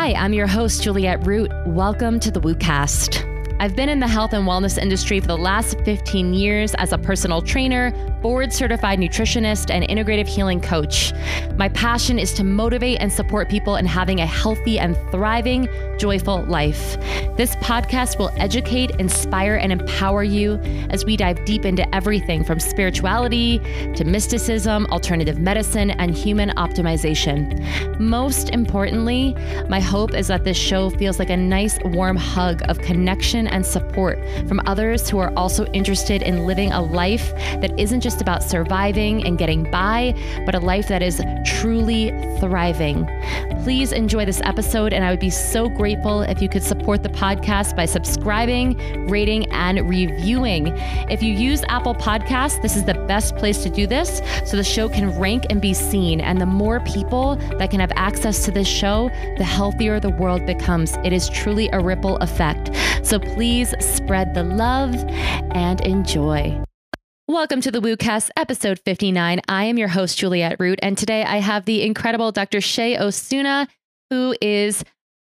Hi, I'm your host, Juliet Root. Welcome to the WooCast. I've been in the health and wellness industry for the last 15 years as a personal trainer, board certified nutritionist, and integrative healing coach. My passion is to motivate and support people in having a healthy and thriving, joyful life. This podcast will educate, inspire, and empower you as we dive deep into everything from spirituality to mysticism, alternative medicine, and human optimization. Most importantly, my hope is that this show feels like a nice, warm hug of connection and support from others who are also interested in living a life that isn't just about surviving and getting by, but a life that is truly thriving. Please enjoy this episode, and I would be so grateful if you could support the podcast by subscribing, rating, and reviewing. If you use Apple Podcasts, this is the best place to do this so the show can rank and be seen. And the more people that can have access to this show, the healthier the world becomes. It is truly a ripple effect. So please spread the love and enjoy. Welcome to the WooCast, episode 59. I am your host, Juliet Root, and today I have the incredible Dr. Shea Osuna, who is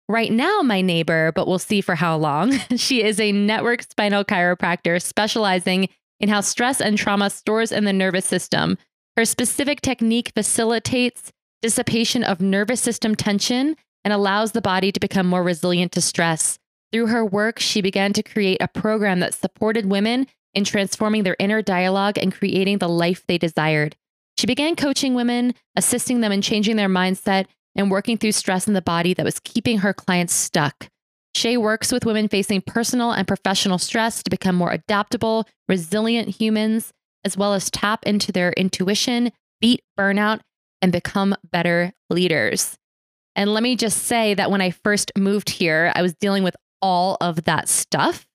right now my neighbor, but we'll see for how long. she is a network spinal chiropractor specializing in how stress and trauma stores in the nervous system. Her specific technique facilitates dissipation of nervous system tension and allows the body to become more resilient to stress. Through her work, she began to create a program that supported women in transforming their inner dialogue and creating the life they desired. She began coaching women, assisting them in changing their mindset and working through stress in the body that was keeping her clients stuck. Shea works with women facing personal and professional stress to become more adaptable, resilient humans, as well as tap into their intuition, beat burnout, and become better leaders. And let me just say that when I first moved here, I was dealing with all of that stuff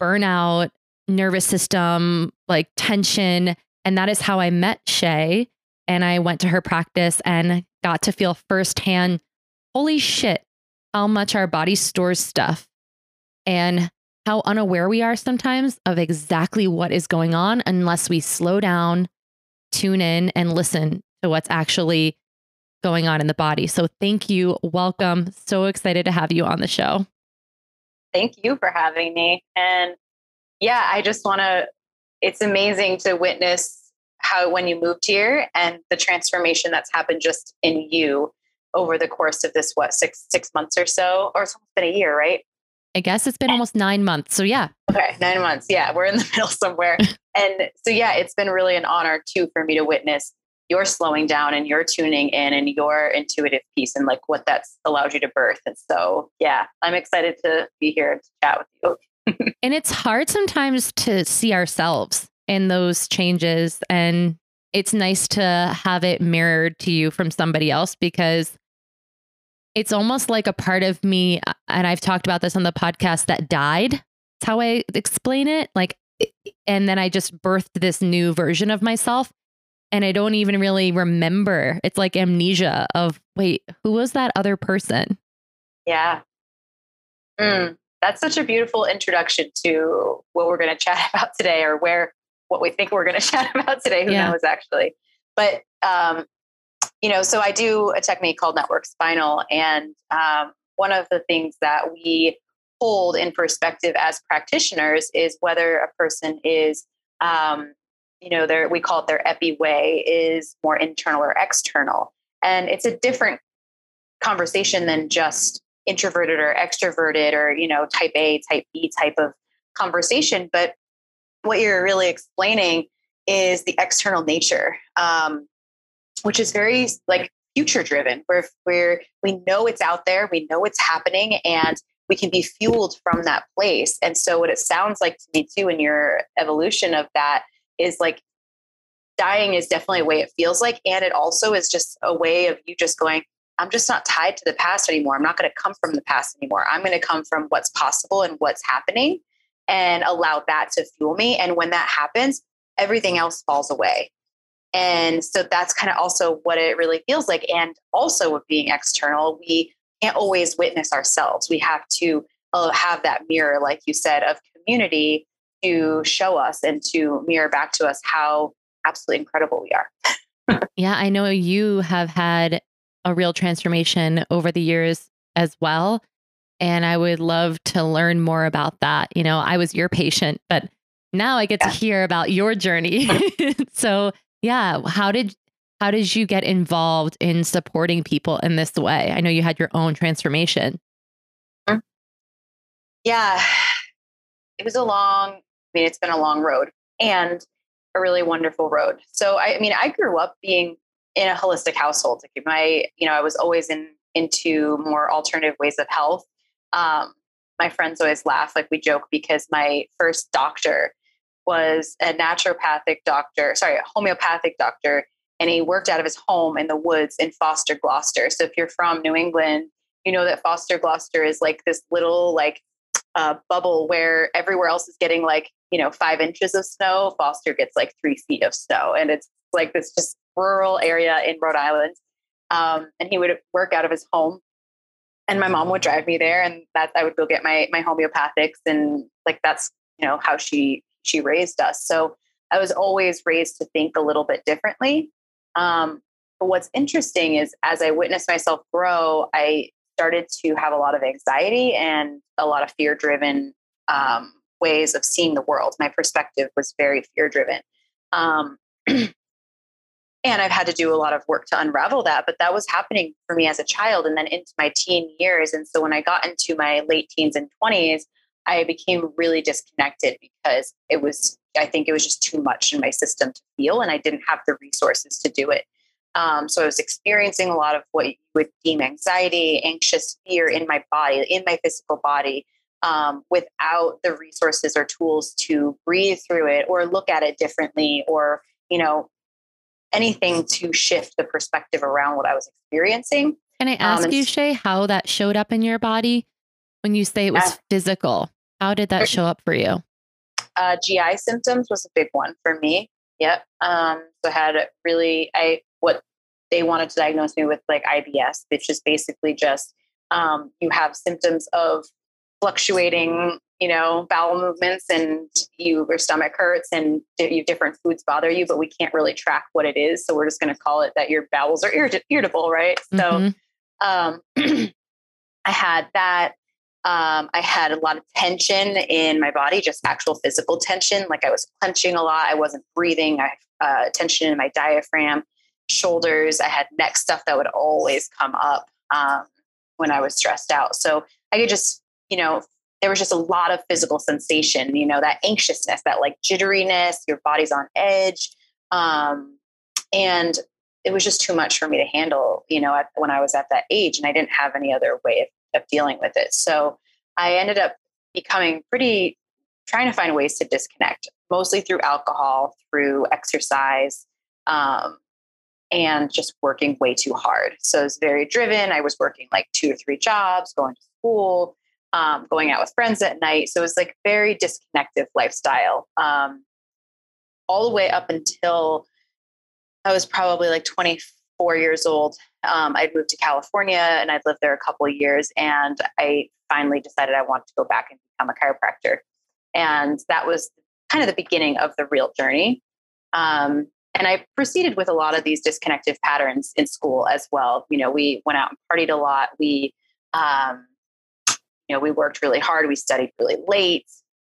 burnout, nervous system, like tension. And that is how I met Shea. And I went to her practice and got to feel firsthand holy shit, how much our body stores stuff and how unaware we are sometimes of exactly what is going on unless we slow down, tune in, and listen to what's actually going on in the body. So, thank you. Welcome. So excited to have you on the show. Thank you for having me. And yeah, I just want to, it's amazing to witness how when you moved here and the transformation that's happened just in you over the course of this, what, six, six months or so, or it's almost been a year, right? I guess it's been almost nine months. So yeah. Okay. Nine months. Yeah. We're in the middle somewhere. and so, yeah, it's been really an honor too for me to witness your slowing down and you're tuning in and your intuitive piece and like what that's allowed you to birth. And so, yeah, I'm excited to be here to chat with you. and it's hard sometimes to see ourselves in those changes. And it's nice to have it mirrored to you from somebody else because it's almost like a part of me. Uh, and I've talked about this on the podcast that died. That's how I explain it. Like, and then I just birthed this new version of myself and I don't even really remember. It's like amnesia of wait, who was that other person? Yeah. Mm, that's such a beautiful introduction to what we're going to chat about today or where what we think we're going to chat about today. Who yeah. knows actually? But, um, you know, so I do a technique called network spinal. And um, one of the things that we hold in perspective as practitioners is whether a person is um, you know, their we call it their epi way is more internal or external. And it's a different conversation than just introverted or extroverted or, you know, type A, type B type of conversation. But what you're really explaining is the external nature, um, which is very like future driven, Where we're we know it's out there, we know it's happening, and we can be fueled from that place. And so, what it sounds like to me too in your evolution of that is like dying is definitely a way it feels like. And it also is just a way of you just going, I'm just not tied to the past anymore. I'm not going to come from the past anymore. I'm going to come from what's possible and what's happening and allow that to fuel me. And when that happens, everything else falls away. And so that's kind of also what it really feels like. And also with being external, we can't always witness ourselves. We have to uh, have that mirror, like you said, of community to show us and to mirror back to us how absolutely incredible we are. yeah, I know you have had a real transformation over the years as well. And I would love to learn more about that. You know, I was your patient, but now I get yeah. to hear about your journey. so, yeah, how did how did you get involved in supporting people in this way? I know you had your own transformation. Mm. Yeah. It was a long, mean, it's been a long road and a really wonderful road. So I, I mean, I grew up being in a holistic household. Like my, you know, I was always in into more alternative ways of health. Um, my friends always laugh, like we joke, because my first doctor was a naturopathic doctor, sorry, a homeopathic doctor and he worked out of his home in the woods in Foster, Glocester. So if you're from New England, you know that Foster, Glocester is like this little like uh, bubble where everywhere else is getting like you know five inches of snow. Foster gets like three feet of snow, and it's like this just rural area in Rhode Island. Um, and he would work out of his home, and my mom would drive me there, and that I would go get my my homeopathics, and like that's you know how she she raised us. So I was always raised to think a little bit differently. Um, but what's interesting is as I witnessed myself grow, I started to have a lot of anxiety and a lot of fear driven um, ways of seeing the world. My perspective was very fear driven. Um, and I've had to do a lot of work to unravel that, but that was happening for me as a child and then into my teen years. And so when I got into my late teens and 20s, I became really disconnected because it was I think it was just too much in my system to feel, and I didn't have the resources to do it. Um, so I was experiencing a lot of what you would deem anxiety, anxious fear in my body, in my physical body, um, without the resources or tools to breathe through it or look at it differently or, you know, anything to shift the perspective around what I was experiencing. Can I um, ask um, you, Shea, how that showed up in your body when you say it was physical? How did that show up for you? Uh, GI symptoms was a big one for me. Yep. Um, so I had really, I they wanted to diagnose me with like IBS, which is basically just um, you have symptoms of fluctuating, you know, bowel movements, and you your stomach hurts, and you different foods bother you, but we can't really track what it is. So we're just going to call it that your bowels are irritable, right? Mm-hmm. So um, I had that. Um, I had a lot of tension in my body, just actual physical tension. Like I was clenching a lot. I wasn't breathing. I uh, tension in my diaphragm, shoulders. I had neck stuff that would always come up um, when I was stressed out. So I could just, you know, there was just a lot of physical sensation. You know, that anxiousness, that like jitteriness. Your body's on edge, um, and it was just too much for me to handle. You know, at, when I was at that age, and I didn't have any other way of of dealing with it. So I ended up becoming pretty trying to find ways to disconnect, mostly through alcohol, through exercise, um, and just working way too hard. So I was very driven. I was working like two or three jobs, going to school, um, going out with friends at night. So it was like very disconnected lifestyle. Um, all the way up until I was probably like 24 years old um, I'd moved to California and I'd lived there a couple of years. And I finally decided I wanted to go back and become a chiropractor. And that was kind of the beginning of the real journey. Um, and I proceeded with a lot of these disconnective patterns in school as well. You know, we went out and partied a lot. We, um, you know, we worked really hard. We studied really late,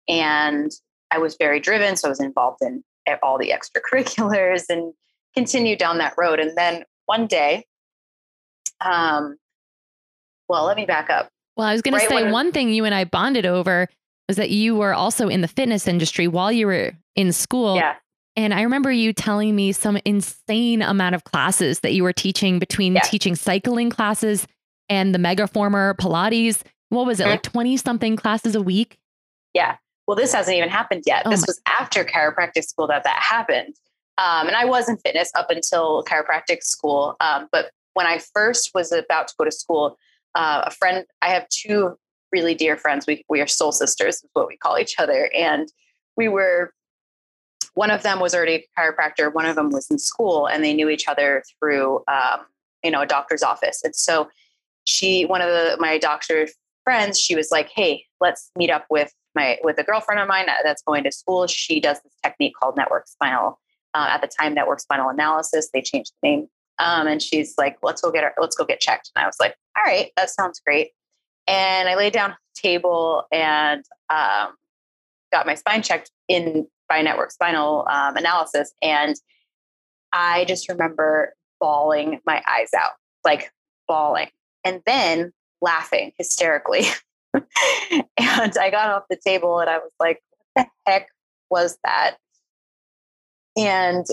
and I was very driven. So I was involved in all the extracurriculars and continued down that road. And then one day, um, well, let me back up. Well, I was going right to say one thing you and I bonded over was that you were also in the fitness industry while you were in school. Yeah. And I remember you telling me some insane amount of classes that you were teaching between yeah. teaching cycling classes and the Megaformer Pilates. What was it, mm-hmm. like 20 something classes a week? Yeah. Well, this hasn't even happened yet. Oh this my- was after chiropractic school that that happened. Um, and I was in fitness up until chiropractic school. Um, but when I first was about to go to school, uh, a friend, I have two really dear friends. We, we are soul sisters, is what we call each other. And we were, one of them was already a chiropractor, one of them was in school, and they knew each other through, um, you know, a doctor's office. And so she, one of the, my doctor friends, she was like, hey, let's meet up with my, with a girlfriend of mine that's going to school. She does this technique called network spinal, uh, at the time, network spinal analysis. They changed the name um, and she's like, let's go get her, let's go get checked. And I was like, all right, that sounds great. And I laid down on the table and um, got my spine checked in by network spinal um, analysis. And I just remember bawling my eyes out, like bawling, and then laughing hysterically. and I got off the table and I was like, what the heck was that? And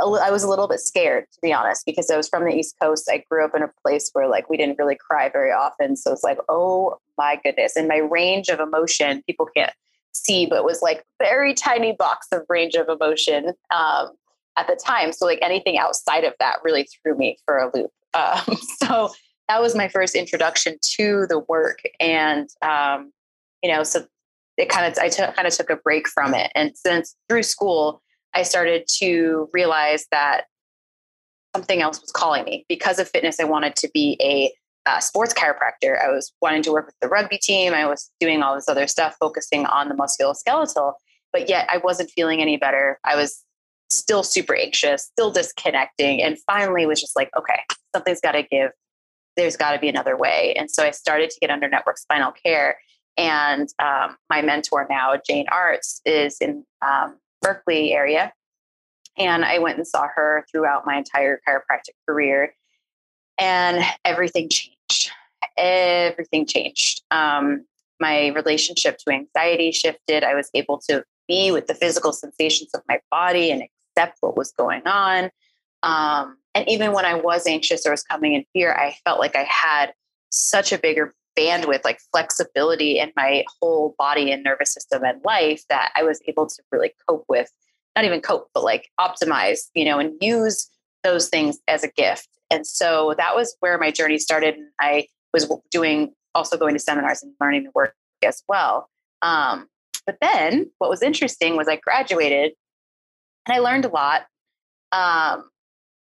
I was a little bit scared, to be honest, because I was from the East Coast. I grew up in a place where like we didn't really cry very often. So it's like, oh my goodness. And my range of emotion, people can't see, but was like very tiny box of range of emotion um, at the time. So like anything outside of that really threw me for a loop. Um, so that was my first introduction to the work. And, um, you know, so it kind of, I t- kind of took a break from it. And since through school, I started to realize that something else was calling me. Because of fitness, I wanted to be a uh, sports chiropractor. I was wanting to work with the rugby team. I was doing all this other stuff, focusing on the musculoskeletal, but yet I wasn't feeling any better. I was still super anxious, still disconnecting, and finally was just like, okay, something's got to give. There's got to be another way. And so I started to get under network spinal care. And um, my mentor now, Jane Arts, is in um, Berkeley area. And I went and saw her throughout my entire chiropractic career. And everything changed. Everything changed. Um, my relationship to anxiety shifted. I was able to be with the physical sensations of my body and accept what was going on. Um, and even when I was anxious or was coming in fear, I felt like I had such a bigger bandwidth, like flexibility in my whole body and nervous system and life that I was able to really cope with, not even cope, but like optimize, you know, and use those things as a gift. And so that was where my journey started. And I was doing also going to seminars and learning the work as well. Um, but then what was interesting was I graduated and I learned a lot. Um,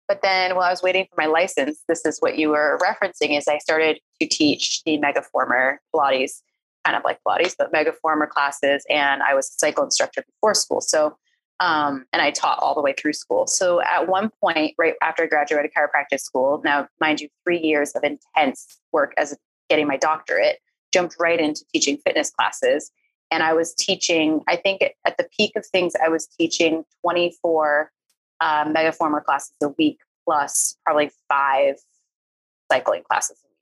but then while I was waiting for my license, this is what you were referencing is I started to teach the megaformer Pilates, kind of like Pilates, but megaformer classes. And I was a cycle instructor before school. So, um, and I taught all the way through school. So at one point, right after I graduated chiropractic school, now mind you, three years of intense work as getting my doctorate, jumped right into teaching fitness classes. And I was teaching, I think at the peak of things, I was teaching 24 uh, megaformer classes a week plus probably five cycling classes a week.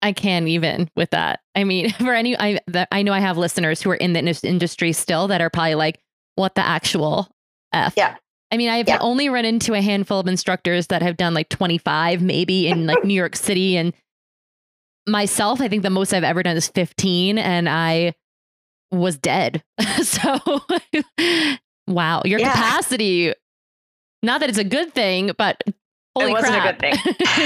I can't even with that. I mean, for any, I I know I have listeners who are in the industry still that are probably like, "What the actual f?" Yeah. I mean, I've yeah. only run into a handful of instructors that have done like 25, maybe in like New York City, and myself, I think the most I've ever done is 15, and I was dead. so Wow, your yeah. capacity. Not that it's a good thing, but holy it wasn't crap. a good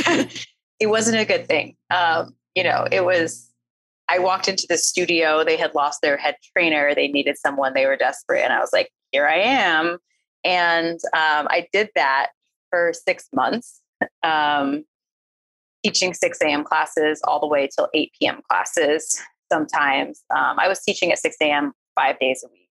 thing. it wasn't a good thing. Um, you know, it was. I walked into the studio. They had lost their head trainer. They needed someone. They were desperate, and I was like, "Here I am." And um, I did that for six months, um, teaching 6 a.m. classes all the way till 8 p.m. classes. Sometimes um, I was teaching at 6 a.m. five days a week.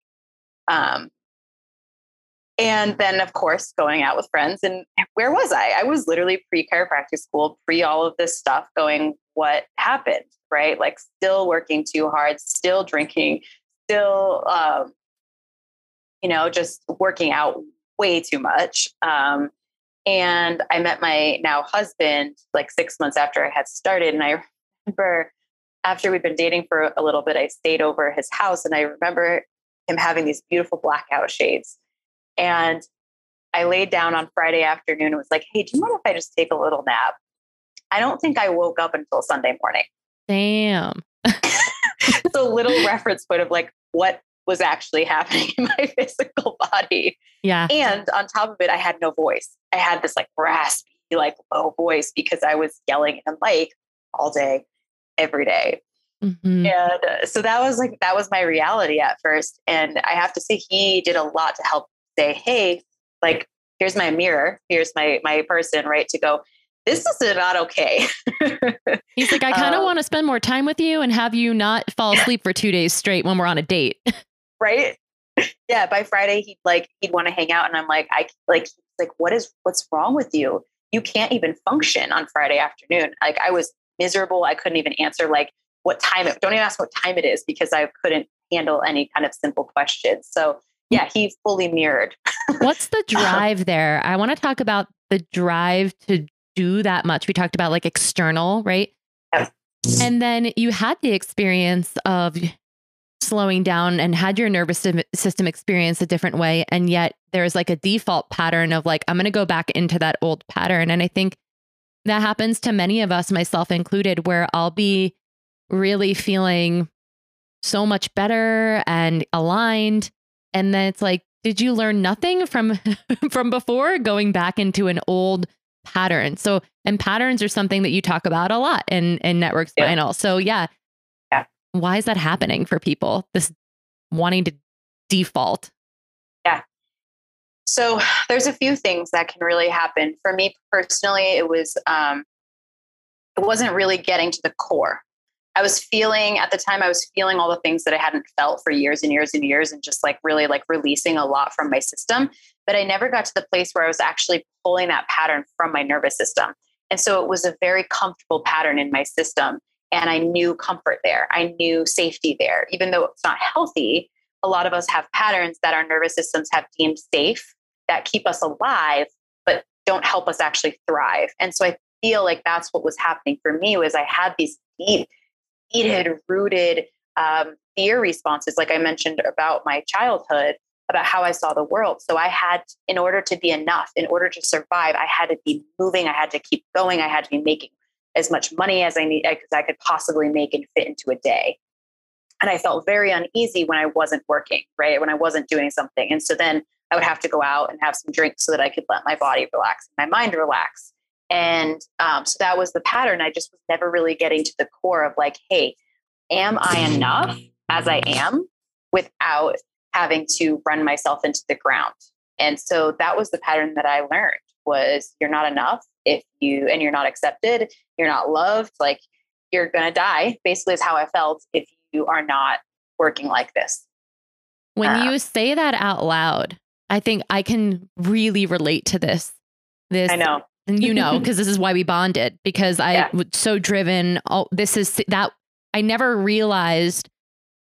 And then, of course, going out with friends. And where was I? I was literally pre chiropractic school, pre all of this stuff, going, what happened? Right? Like, still working too hard, still drinking, still, um, you know, just working out way too much. Um, and I met my now husband like six months after I had started. And I remember after we'd been dating for a little bit, I stayed over his house and I remember him having these beautiful blackout shades and I laid down on Friday afternoon and was like, hey, do you mind if I just take a little nap? I don't think I woke up until Sunday morning. Damn. it's a little reference point of like what was actually happening in my physical body. Yeah. And on top of it, I had no voice. I had this like raspy, like low voice because I was yelling in a mic all day, every day. Mm-hmm. And uh, so that was like, that was my reality at first. And I have to say, he did a lot to help say, hey, like, here's my mirror, here's my my person, right? To go, this is not okay. He's like, I kind of um, want to spend more time with you and have you not fall asleep for two days straight when we're on a date. right. Yeah. By Friday, he'd like, he'd want to hang out. And I'm like, I like, like, what is, what's wrong with you? you can't even function on Friday afternoon. Like I was miserable. I couldn't even answer like what time it, don't even ask what time it is because I couldn't handle any kind of simple questions. So yeah, he fully mirrored. What's the uh-huh. drive there? I want to talk about the drive to do that much. We talked about like external, right? Yes. And then you had the experience of slowing down and had your nervous system experience a different way. And yet there's like a default pattern of like, I'm going to go back into that old pattern. And I think that happens to many of us, myself included, where I'll be really feeling so much better and aligned. And then it's like, did you learn nothing from from before going back into an old pattern? So, and patterns are something that you talk about a lot in in network spinal. Yeah. So, yeah. Yeah. Why is that happening for people? This wanting to default. Yeah. So, there's a few things that can really happen. For me personally, it was um it wasn't really getting to the core I was feeling at the time, I was feeling all the things that I hadn't felt for years and years and years, and just like really like releasing a lot from my system. But I never got to the place where I was actually pulling that pattern from my nervous system. And so it was a very comfortable pattern in my system. And I knew comfort there, I knew safety there. Even though it's not healthy, a lot of us have patterns that our nervous systems have deemed safe that keep us alive, but don't help us actually thrive. And so I feel like that's what was happening for me was I had these deep deep rooted um, fear responses, like I mentioned about my childhood, about how I saw the world. So I had, in order to be enough, in order to survive, I had to be moving, I had to keep going, I had to be making as much money as I need as I could possibly make and fit into a day. And I felt very uneasy when I wasn't working, right? When I wasn't doing something. And so then I would have to go out and have some drinks so that I could let my body relax my mind relax. And um, so that was the pattern. I just was never really getting to the core of like, hey, am I enough as I am without having to run myself into the ground? And so that was the pattern that I learned was you're not enough if you and you're not accepted, you're not loved, like you're going to die. Basically is how I felt if you are not working like this. When um, you say that out loud, I think I can really relate to this. This I know and you know because this is why we bonded because I yeah. was so driven. Oh, this is that I never realized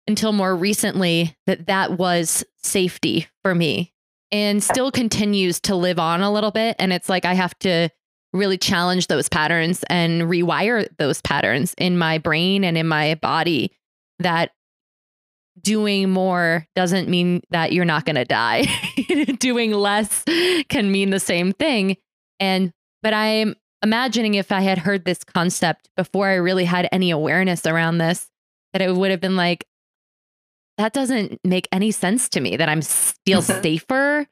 until more recently that that was safety for me and still continues to live on a little bit. And it's like I have to really challenge those patterns and rewire those patterns in my brain and in my body that doing more doesn't mean that you're not going to die. doing less can mean the same thing. And, but I'm imagining if I had heard this concept before I really had any awareness around this, that it would have been like, that doesn't make any sense to me that I'm feel mm-hmm. safer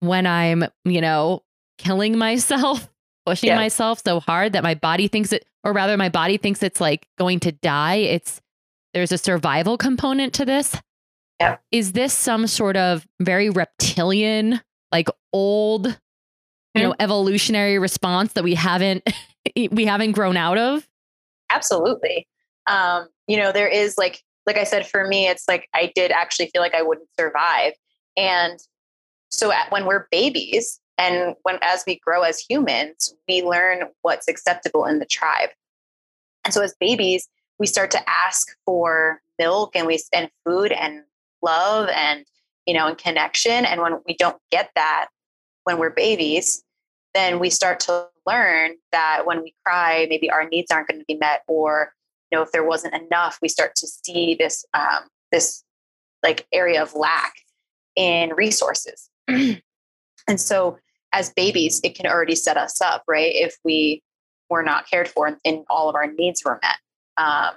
when I'm, you know, killing myself, pushing yeah. myself so hard that my body thinks it, or rather, my body thinks it's like going to die. It's, there's a survival component to this. Yeah. Is this some sort of very reptilian, like old you know evolutionary response that we haven't we haven't grown out of? Absolutely. Um you know there is like like i said for me it's like i did actually feel like i wouldn't survive. And so at, when we're babies and when as we grow as humans we learn what's acceptable in the tribe. And so as babies we start to ask for milk and we and food and love and you know and connection. And when we don't get that when we're babies, then we start to learn that when we cry, maybe our needs aren't going to be met, or you know, if there wasn't enough, we start to see this um, this like area of lack in resources. and so, as babies, it can already set us up, right? If we were not cared for and all of our needs were met. Um,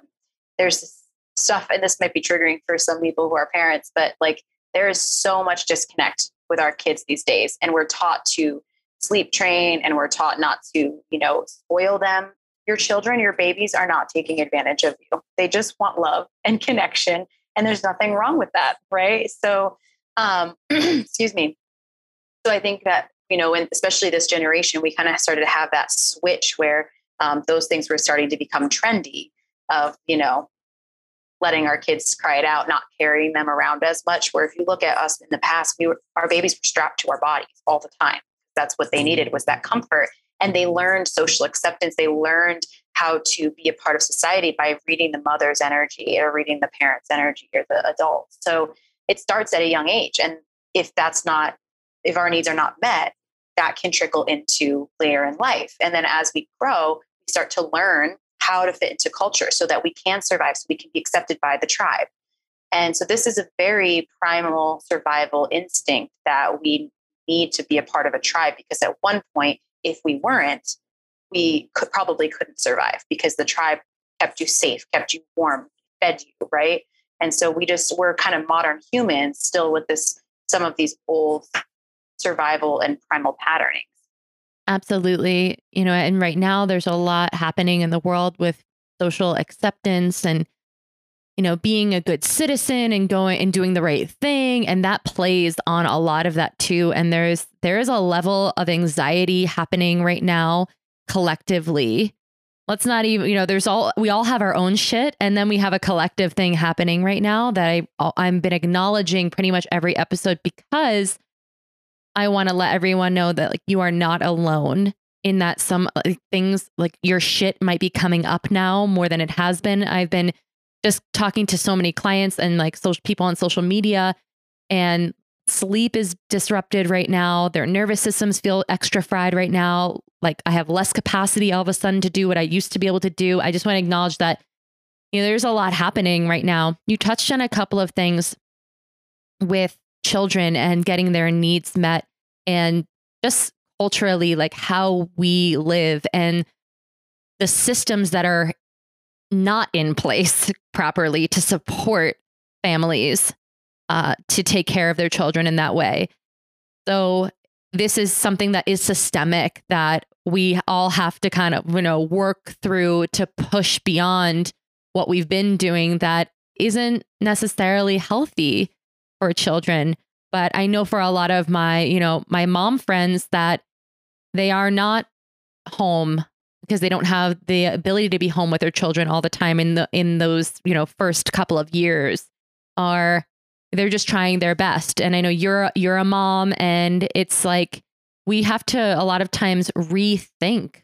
there's stuff, and this might be triggering for some people who are parents, but like there is so much disconnect with our kids these days and we're taught to sleep train and we're taught not to you know spoil them. Your children your babies are not taking advantage of you. They just want love and connection and there's nothing wrong with that right? So um excuse me. So i think that you know and especially this generation we kind of started to have that switch where um, those things were starting to become trendy of you know letting mm-hmm. our kids cry it out, not carrying them around as much. Where if you look at us in the past, we were our babies were strapped to our bodies all the time. That's what they needed was that comfort. And they learned social acceptance. They learned how to be a part of society by reading the mother's energy or reading the parent's energy or the adult. So it starts at a young age. And if that's not, if our needs are not met, that can trickle into later in life. And then as we grow, we start to learn how to fit into culture so that we can survive, so we can be accepted by the tribe. And so this is a very primal survival instinct that we need to be a part of a tribe because at one point, if we weren't, we could probably couldn't survive because the tribe kept you safe, kept you warm, fed you, right? And so we just we're kind of modern humans still with this some of these old survival and primal patternings. Absolutely. You know, and right now there's a lot happening in the world with social acceptance and you know, being a good citizen and going and doing the right thing and that plays on a lot of that too and there's there is a level of anxiety happening right now collectively. Let's not even, you know, there's all we all have our own shit and then we have a collective thing happening right now that I I've been acknowledging pretty much every episode because I want to let everyone know that like you are not alone in that some like, things like your shit might be coming up now more than it has been. I've been just talking to so many clients and like social people on social media and sleep is disrupted right now. Their nervous systems feel extra fried right now. Like I have less capacity all of a sudden to do what I used to be able to do. I just want to acknowledge that you know there's a lot happening right now. You touched on a couple of things with children and getting their needs met and just culturally like how we live and the systems that are not in place properly to support families uh, to take care of their children in that way. So this is something that is systemic that we all have to kind of you know work through to push beyond what we've been doing that isn't necessarily healthy for children but i know for a lot of my you know my mom friends that they are not home because they don't have the ability to be home with their children all the time in the in those you know first couple of years are they're just trying their best. And i know you're you're a mom and it's like we have to a lot of times rethink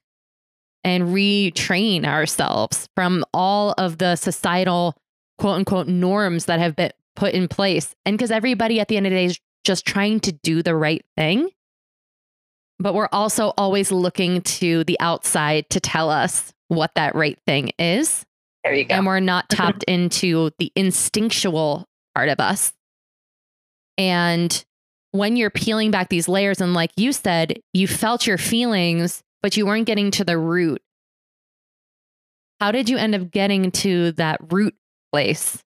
and retrain ourselves from all of the societal quote unquote norms that have been put in place and because everybody at the end of the day is just trying to do the right thing but we're also always looking to the outside to tell us what that right thing is. There you go. And we're not tapped into the instinctual part of us. And when you're peeling back these layers, and like you said, you felt your feelings, but you weren't getting to the root. How did you end up getting to that root place?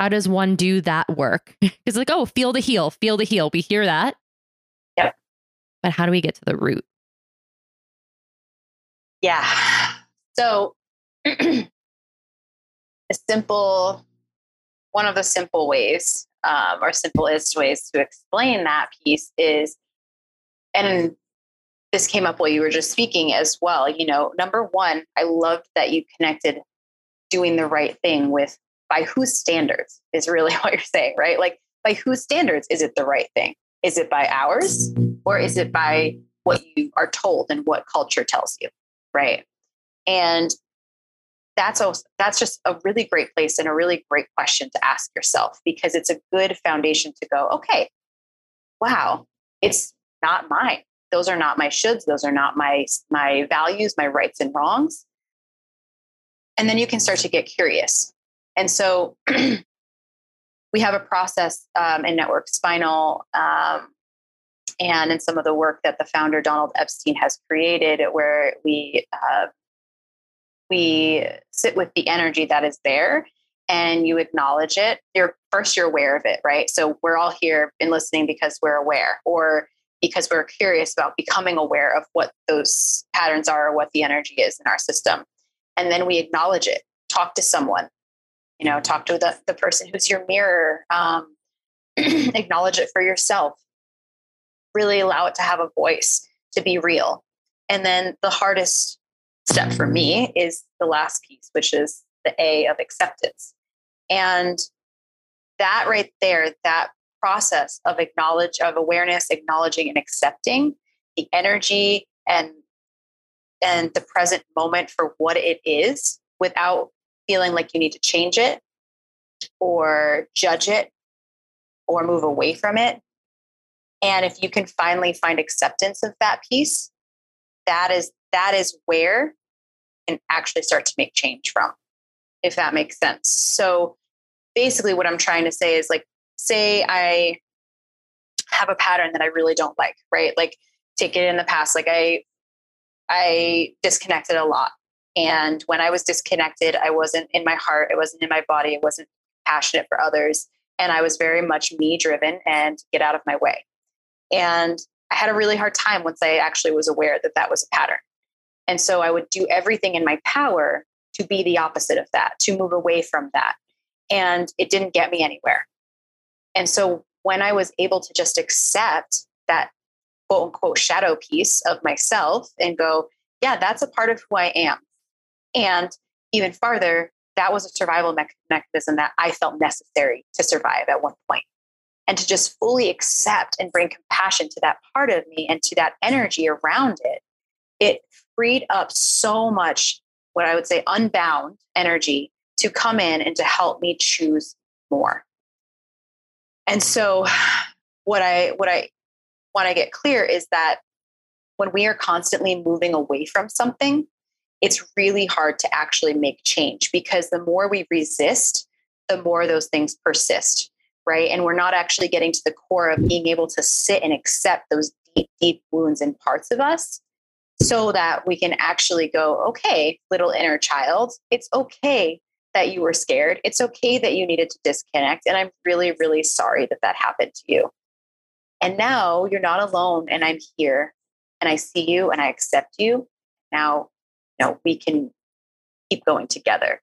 How does one do that work? It's like, oh, feel the heel, feel the heel. We hear that. Yep. But how do we get to the root? Yeah. So, a simple, one of the simple ways, um, or simplest ways to explain that piece is, and this came up while you were just speaking as well. You know, number one, I loved that you connected doing the right thing with by whose standards is really what you're saying, right? Like, by whose standards is it the right thing? Is it by ours or is it by what you are told and what culture tells you? Right. And that's also, that's just a really great place and a really great question to ask yourself because it's a good foundation to go, okay, wow, it's not mine. Those are not my shoulds. Those are not my my values, my rights and wrongs. And then you can start to get curious. And so we have a process um, in network spinal um, and in some of the work that the founder donald epstein has created where we uh, we sit with the energy that is there and you acknowledge it. You're first you're aware of it right? So we're all here and listening because we're aware or because we're curious about becoming aware of what those patterns are or what the energy is in our system. And then we acknowledge it talk to someone you know talk to the, the person who's your mirror um, acknowledge it for yourself. Really allow it to have a voice to be real. And then the hardest step for me is the last piece which is the a of acceptance. And that right there that process of acknowledge of awareness acknowledging and accepting the energy and and the present moment for what it is without feeling like you need to change it or judge it or move away from it. And if you can finally find acceptance of that piece, that is that is where you can actually start to make change from, if that makes sense. So basically what I'm trying to say is like, say I have a pattern that I really don't like, right? Like take it in the past. Like I I disconnected a lot. And when I was disconnected, I wasn't in my heart, it wasn't in my body, it wasn't passionate for others. And I was very much me driven and get out of my way. And I had a really hard time once I actually was aware that that was a pattern. And so I would do everything in my power to be the opposite of that, to move away from that. And it didn't get me anywhere. And so when I was able to just accept that quote unquote shadow piece of myself and go, yeah, that's a part of who I am. And even farther, that was a survival me- mechanism that I felt necessary to survive at one point. And to just fully accept and bring compassion to that part of me and to that energy around it, it freed up so much, what I would say, unbound energy to come in and to help me choose more. And so, what I what I want to get clear is that when we are constantly moving away from something, it's really hard to actually make change because the more we resist, the more those things persist, right? And we're not actually getting to the core of being able to sit and accept those deep, deep wounds and parts of us so that we can actually go, okay, little inner child, it's okay that you were scared. It's okay that you needed to disconnect. And I'm really, really sorry that that happened to you. And now you're not alone, and I'm here, and I see you, and I accept you. Now, know, we can keep going together.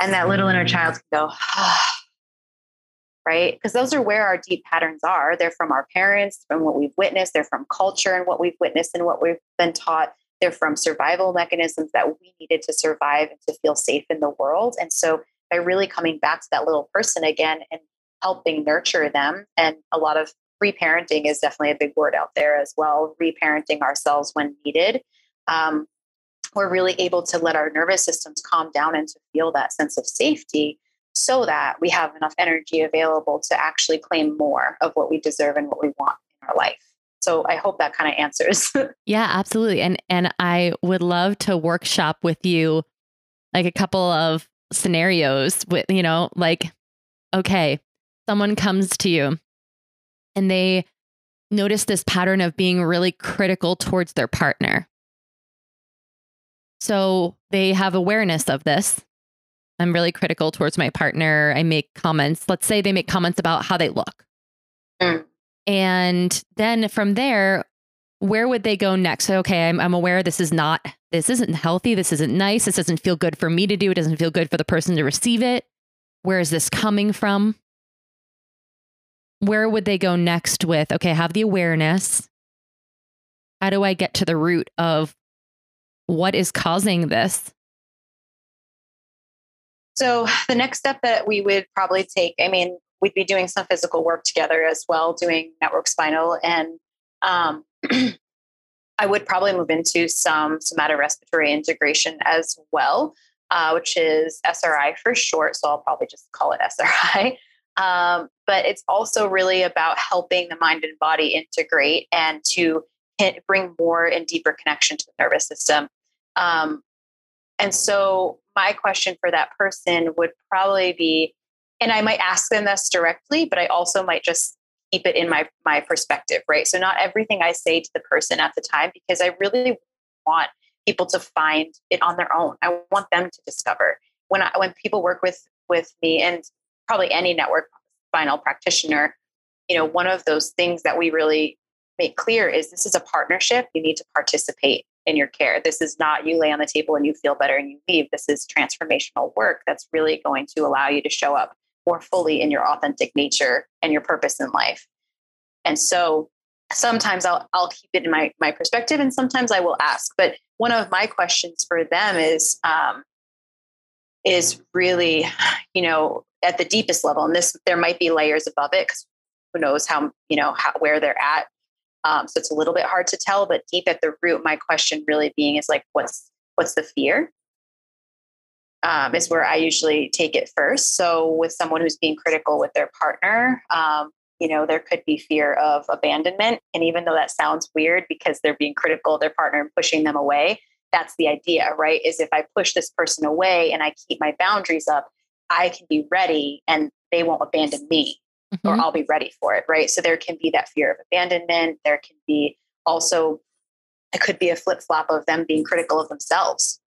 And that little inner child can go, ah, right? Because those are where our deep patterns are. They're from our parents, from what we've witnessed, they're from culture and what we've witnessed and what we've been taught. They're from survival mechanisms that we needed to survive and to feel safe in the world. And so by really coming back to that little person again and helping nurture them, and a lot of reparenting is definitely a big word out there as well, reparenting ourselves when needed. Um, we're really able to let our nervous systems calm down and to feel that sense of safety so that we have enough energy available to actually claim more of what we deserve and what we want in our life. So I hope that kind of answers. yeah, absolutely. And and I would love to workshop with you like a couple of scenarios with, you know, like okay, someone comes to you and they notice this pattern of being really critical towards their partner. So they have awareness of this. I'm really critical towards my partner. I make comments. Let's say they make comments about how they look. Mm. And then from there, where would they go next? So, okay, I'm, I'm aware this is not, this isn't healthy. This isn't nice. This doesn't feel good for me to do. It doesn't feel good for the person to receive it. Where is this coming from? Where would they go next with, okay, have the awareness. How do I get to the root of what is causing this? So, the next step that we would probably take, I mean, we'd be doing some physical work together as well, doing network spinal. And um, I would probably move into some somatorespiratory integration as well, uh, which is SRI for short. So, I'll probably just call it SRI. Um, but it's also really about helping the mind and body integrate and to bring more and deeper connection to the nervous system. Um, and so, my question for that person would probably be, and I might ask them this directly, but I also might just keep it in my my perspective, right? So, not everything I say to the person at the time, because I really want people to find it on their own. I want them to discover when I, when people work with with me, and probably any network spinal practitioner, you know, one of those things that we really make clear is this is a partnership. You need to participate in your care. This is not you lay on the table and you feel better and you leave. This is transformational work that's really going to allow you to show up more fully in your authentic nature and your purpose in life. And so sometimes I'll I'll keep it in my my perspective and sometimes I will ask. But one of my questions for them is um, is really, you know, at the deepest level. And this there might be layers above it because who knows how, you know, how where they're at Um, so it's a little bit hard to tell, but deep at the root, my question really being is like, what's what's the fear? Um, is where I usually take it first. So with someone who's being critical with their partner, um, you know, there could be fear of abandonment. And even though that sounds weird because they're being critical of their partner and pushing them away, that's the idea, right? Is if I push this person away and I keep my boundaries up, I can be ready and they won't abandon me mm-hmm. or I'll be ready for it, right? So there can be that fear of abandonment. There can be also, it could be a flip flop of them being critical of themselves,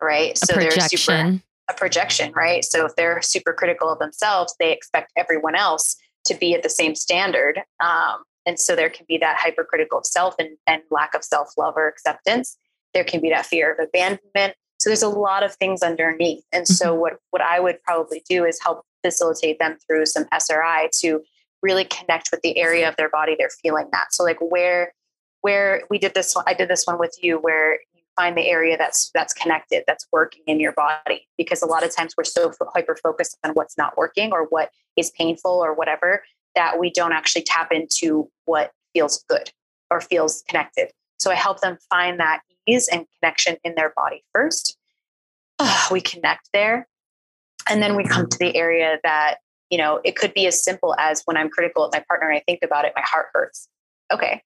right? A so projection. they're super, a projection, right? So if they're super critical of themselves, they expect everyone else to be at the same standard. Um, and so there can be that hypercritical of self and, and lack of self love or acceptance. There can be that fear of abandonment. So there's a lot of things underneath. And so mm-hmm. what, what I would probably do is help facilitate them through some SRI to really connect with the area of their body they're feeling that. So like where where we did this one, I did this one with you where you find the area that's that's connected, that's working in your body. Because a lot of times we're so hyper focused on what's not working or what is painful or whatever that we don't actually tap into what feels good or feels connected. So I help them find that ease and connection in their body first. Oh, we connect there. And then we come to the area that, you know, it could be as simple as when I'm critical of my partner and I think about it, my heart hurts. Okay,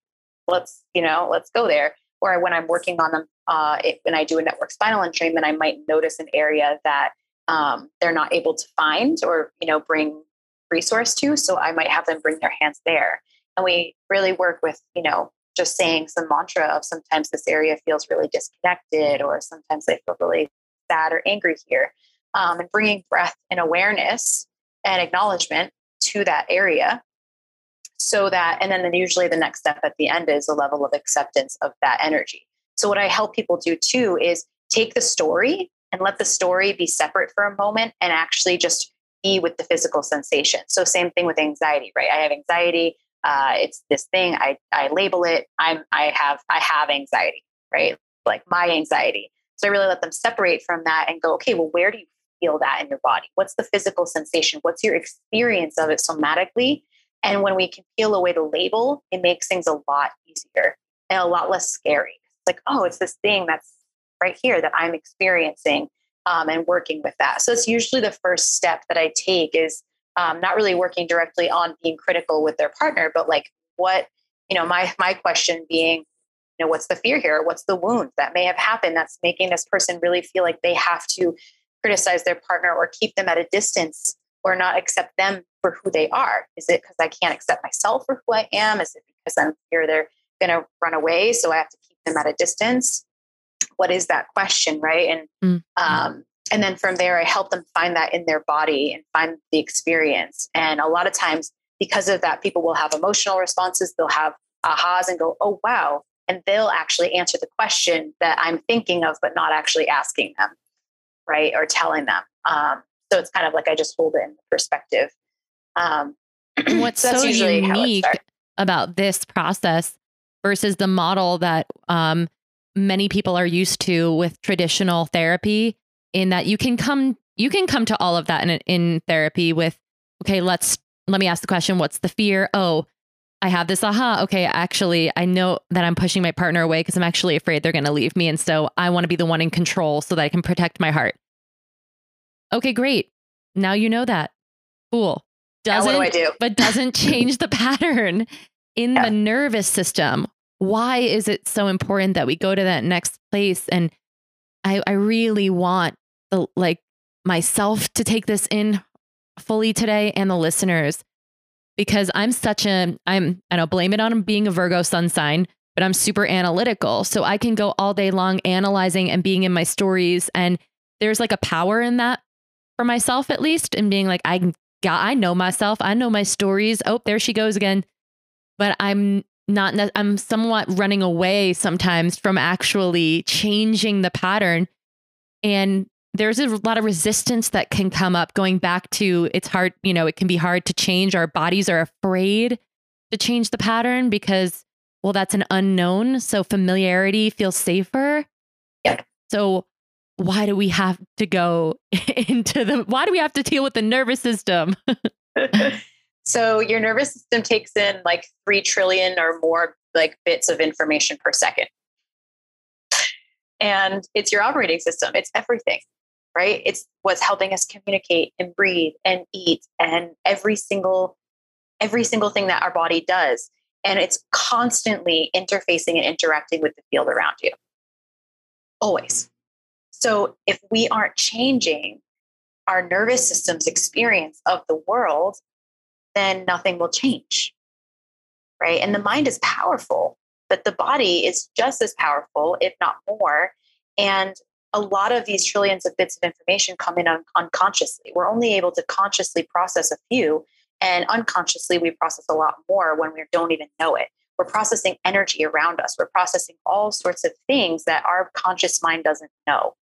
let's, you know, let's go there. Or when I'm working on them, uh, when I do a network spinal entrainment, I might notice an area that um, they're not able to find or, you know, bring resource to. So I might have them bring their hands there. And we really work with, you know, just saying some mantra of sometimes this area feels really disconnected or sometimes they feel really sad or angry here um, and bringing breath and awareness and acknowledgement to that area so that and then usually the next step at the end is a level of acceptance of that energy. So what i help people do too is take the story and let the story be separate for a moment and actually just be with the physical sensation. So same thing with anxiety right? I have anxiety uh, it's this thing I, I label it i'm i have i have anxiety right? Like my anxiety. So i really let them separate from that and go okay well where do you feel that in your body? What's the physical sensation? What's your experience of it somatically? And when we can peel away the label it makes things a lot easier and a lot less scary. It's like oh it's this thing that's right here that i'm experiencing um, and working with that. So it's usually the first step that i take is um, not really working directly on being critical with their partner, but like what, you know, my my question being, you know, what's the fear here? What's the wound that may have happened that's making this person really feel like they have to criticize their partner or keep them at a distance or not accept them for who they are? Is it because I can't accept myself for who I am? Is it because I'm fear they're going to run away, so I have to keep them at a distance? What is that question, right? And mm-hmm. um, and then from there, I help them find that in their body and find the experience. And a lot of times, because of that, people will have emotional responses. They'll have ahas and go, oh, wow. And they'll actually answer the question that I'm thinking of, but not actually asking them, right? Or telling them. Um, so it's kind of like I just hold it in perspective. Um, What's so, unique about this process versus the model that um, many people are used to with traditional therapy in that you can come you can come to all of that in in therapy with okay let's let me ask the question what's the fear oh i have this aha okay actually i know that i'm pushing my partner away because i'm actually afraid they're going to leave me and so i want to be the one in control so that i can protect my heart. Okay great. Now you know that. Cool. Doesn't do I do? but doesn't change the pattern in yeah. the nervous system. Why is it so important that we go to that next place? And I, I really want the like myself to take this in fully today and the listeners because I'm such a I'm I don't blame it on being a Virgo sun sign, but I'm super analytical. So I can go all day long analyzing and being in my stories and there's like a power in that for myself at least and being like I got I know myself, I know my stories. Oh, there she goes again. But I'm not I'm somewhat running away sometimes from actually changing the pattern and there's a lot of resistance that can come up going back to it's hard you know it can be hard to change. Our bodies are afraid to change the pattern because well that's an unknown. So familiarity feels safer. Yeah so why do we have to go into the why do we have to deal with the nervous system? So your nervous system takes in like 3 trillion or more like bits of information per second. And it's your operating system, it's everything, right? It's what's helping us communicate and breathe and eat and every single every single thing that our body does. And it's constantly interfacing and interacting with the field around you. Always. So if we aren't changing our nervous system's experience of the world, then nothing will change. Right. And the mind is powerful, but the body is just as powerful, if not more. And a lot of these trillions of bits of information come in un- unconsciously. We're only able to consciously process a few, and unconsciously, we process a lot more when we don't even know it. We're processing energy around us, we're processing all sorts of things that our conscious mind doesn't know.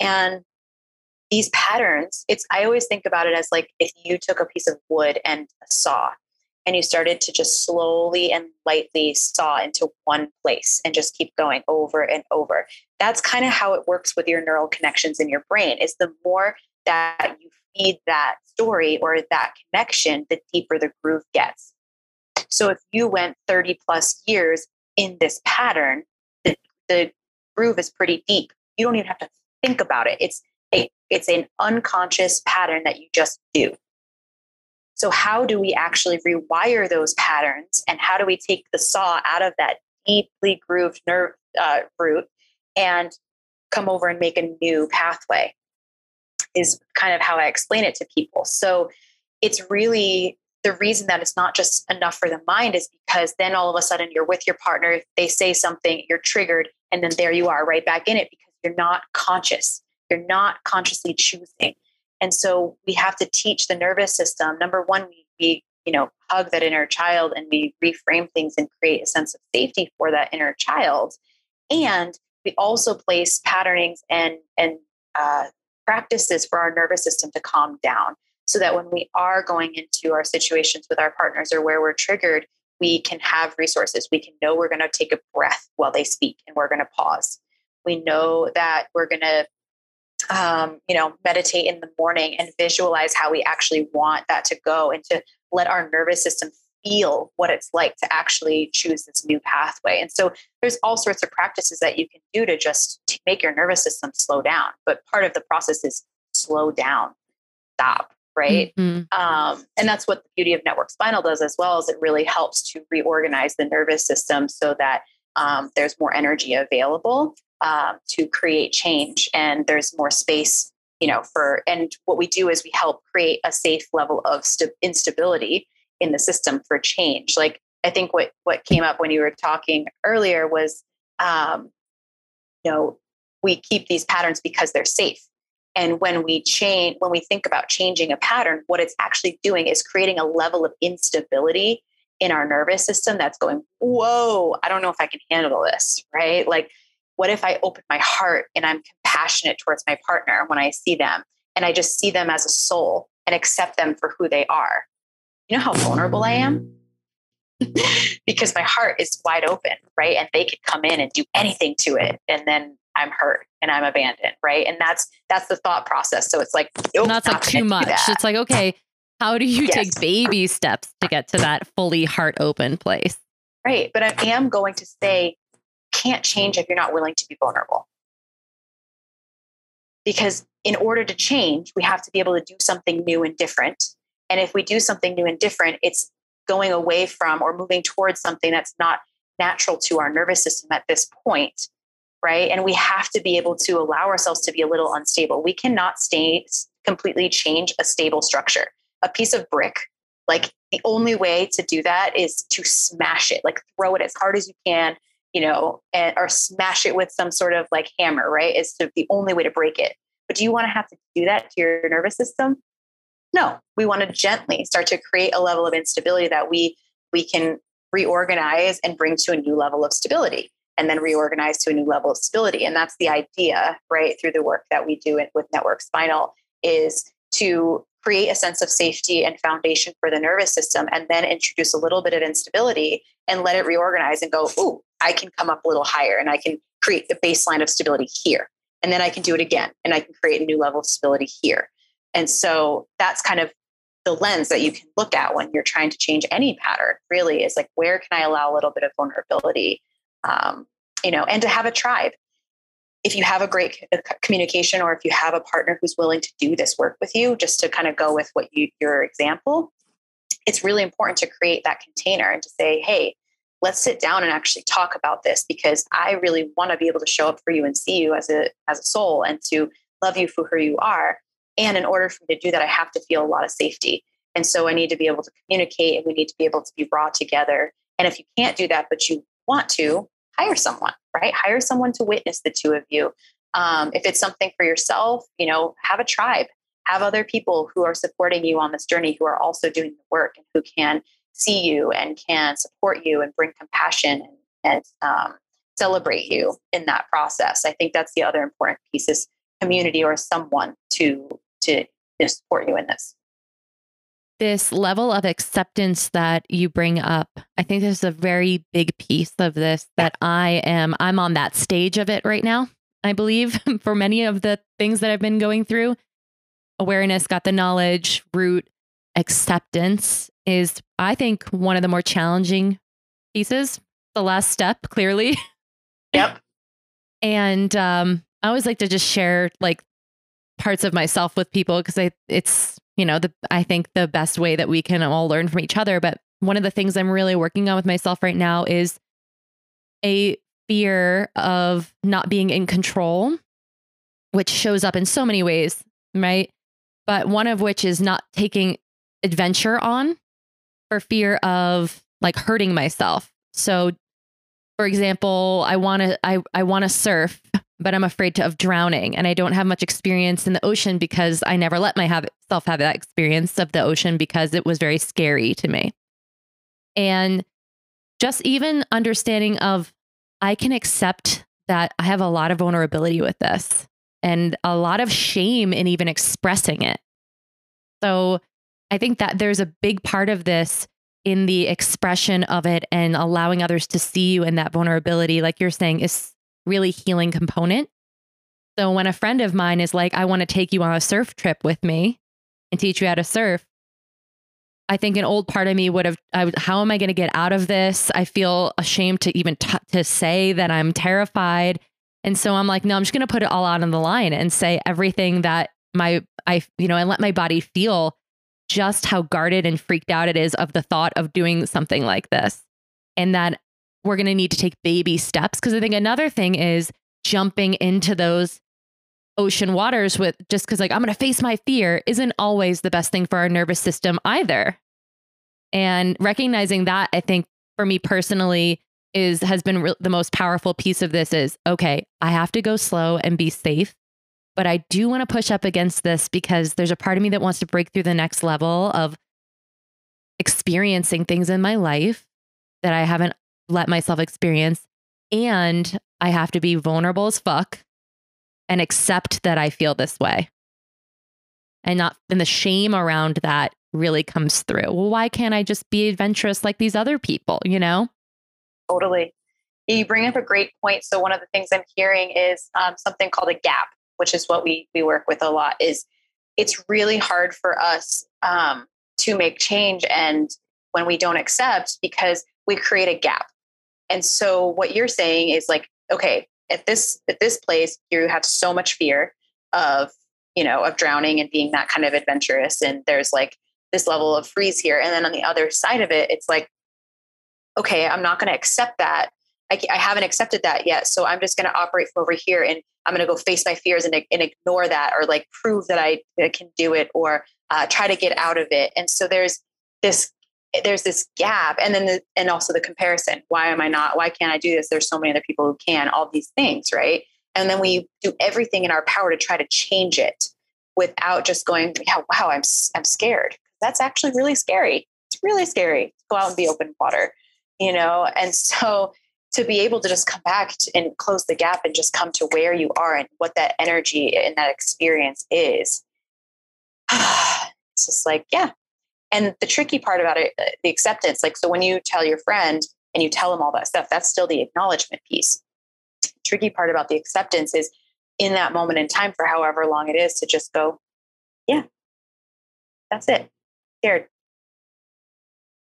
And these patterns, it's I always think about it as like if you took a piece of wood and a saw and you started to just slowly and lightly saw into one place and just keep going over and over. That's kind of how it works with your neural connections in your brain. Is the more that you feed that story or that connection, the deeper the groove gets. So if you went 30 plus years in this pattern, the, the groove is pretty deep. You don't even have to think about it. It's a, it's an unconscious pattern that you just do. So, how do we actually rewire those patterns? And how do we take the saw out of that deeply grooved nerve uh, root and come over and make a new pathway? Is kind of how I explain it to people. So, it's really the reason that it's not just enough for the mind is because then all of a sudden you're with your partner, they say something, you're triggered, and then there you are right back in it because you're not conscious. You're not consciously choosing. And so we have to teach the nervous system. Number one, we, we you know hug that inner child and we reframe things and create a sense of safety for that inner child. And we also place patternings and and uh, practices for our nervous system to calm down so that when we are going into our situations with our partners or where we're triggered, we can have resources. We can know we're going to take a breath while they speak and we're going to pause. We know that we're going to um, you know, meditate in the morning and visualize how we actually want that to go and to let our nervous system feel what it's like to actually choose this new pathway. And so there's all sorts of practices that you can do to just to make your nervous system slow down. But part of the process is slow down, stop, right? Mm-hmm. Um, and that's what the beauty of network spinal does as well, is it really helps to reorganize the nervous system so that um, there's more energy available um, to create change and there's more space you know for and what we do is we help create a safe level of st- instability in the system for change. Like i think what what came up when you were talking earlier was um, you know we keep these patterns because they're safe. And when we change when we think about changing a pattern what it's actually doing is creating a level of instability in our nervous system that's going whoa i don't know if i can handle this right? Like what if I open my heart and I'm compassionate towards my partner when I see them and I just see them as a soul and accept them for who they are? You know how vulnerable I am? because my heart is wide open, right? And they could come in and do anything to it. And then I'm hurt and I'm abandoned, right? And that's that's the thought process. So it's like nope, that's like too much. It's like, okay, how do you yes. take baby steps to get to that fully heart open place? Right. But I am going to say can't change if you're not willing to be vulnerable. Because in order to change, we have to be able to do something new and different. And if we do something new and different, it's going away from or moving towards something that's not natural to our nervous system at this point, right? And we have to be able to allow ourselves to be a little unstable. We cannot stay completely change a stable structure. A piece of brick, like the only way to do that is to smash it, like throw it as hard as you can, you know, and, or smash it with some sort of like hammer, right? Is the only way to break it. But do you want to have to do that to your nervous system? No, we want to gently start to create a level of instability that we we can reorganize and bring to a new level of stability and then reorganize to a new level of stability. And that's the idea, right, through the work that we do with Network Spinal is to create a sense of safety and foundation for the nervous system and then introduce a little bit of instability and let it reorganize and go, ooh, I can come up a little higher and I can create the baseline of stability here. And then I can do it again and I can create a new level of stability here. And so that's kind of the lens that you can look at when you're trying to change any pattern really is like where can i allow a little bit of vulnerability um, you know and to have a tribe if you have a great communication or if you have a partner who's willing to do this work with you just to kind of go with what you your example it's really important to create that container and to say hey let's sit down and actually talk about this because i really want to be able to show up for you and see you as a as a soul and to love you for who you are and in order for me to do that, I have to feel a lot of safety. And so I need to be able to communicate and we need to be able to be brought together. And if you can't do that, but you want to, hire someone, right? Hire someone to witness the two of you. Um, if it's something for yourself, you know, have a tribe, have other people who are supporting you on this journey who are also doing the work and who can see you and can support you and bring compassion and, um, celebrate you in that process. I think that's the other important piece is community or someone to to, to support you in this. This level of acceptance that you bring up i think there's a very big piece of this that i am i'm on that stage of it right now i believe for many of the things that i've been going through. Awareness got the knowledge root acceptance is i think one of the more challenging pieces the last step clearly yep and um I always like to just share like parts of myself with people because I it's you know the I think the best way that we can all learn from each other. But one of the things I'm really working on with myself right now is a fear of not being in control, which shows up in so many ways, right? But one of which is not taking adventure on for fear of like hurting myself. So for example, I want to I I want to surf but I'm afraid of drowning. And I don't have much experience in the ocean because I never let myself have that experience of the ocean because it was very scary to me. And just even understanding of I can accept that I have a lot of vulnerability with this and a lot of shame in even expressing it. So I think that there's a big part of this in the expression of it and allowing others to see you in that vulnerability, like you're saying, is really healing component. So when a friend of mine is like, I want to take you on a surf trip with me and teach you how to surf, I think an old part of me would have, I, how am I going to get out of this? I feel ashamed to even t- to say that I'm terrified. And so I'm like, no, I'm just going to put it all out on the line and say everything that my, I, you know, and let my body feel just how guarded and freaked out it is of the thought of doing something like this. And that we're going to need to take baby steps. Because I think another thing is jumping into those ocean waters with just because, like, I'm going to face my fear isn't always the best thing for our nervous system either. And recognizing that, I think for me personally, is has been re- the most powerful piece of this is okay, I have to go slow and be safe. But I do want to push up against this because there's a part of me that wants to break through the next level of experiencing things in my life that I haven't let myself experience. And I have to be vulnerable as fuck and accept that I feel this way. And not, and the shame around that really comes through. Well, why can't I just be adventurous like these other people, you know? Totally. You bring up a great point. So one of the things I'm hearing is um, something called a gap, which is what we we work with a lot. Is it's really hard for us um, to make change, and when we don't accept, because we create a gap. And so what you're saying is like, okay, at this at this place, you have so much fear of, you know, of drowning and being that kind of adventurous. And there's like this level of freeze here. And then on the other side of it, it's like, okay, I'm not going to accept that. I, I, haven't accepted that yet. So I'm just going to operate from over here and I'm going to go face my fears and, and, ignore that or like prove that I, I can do it or uh, try to get out of it. And so there's this there's this gap and then the, and also the comparison. Why am i not why can't i do this? There's so many other people who can all these things right? And then we do everything in our power to try to change it without just going yeah wow i'm i'm scared. That's actually really scary. It's really scary go out and be open water you know? And so to be able to just come back and close the gap and just come to where you are and what that energy and that experience is it's just like yeah and the tricky part about it, uh, the acceptance, like, so when you tell your friend and you tell them all that stuff, that's still the acknowledgement piece. The tricky part about the acceptance is in that moment in time for however long it is to just go, yeah, that's it. scared.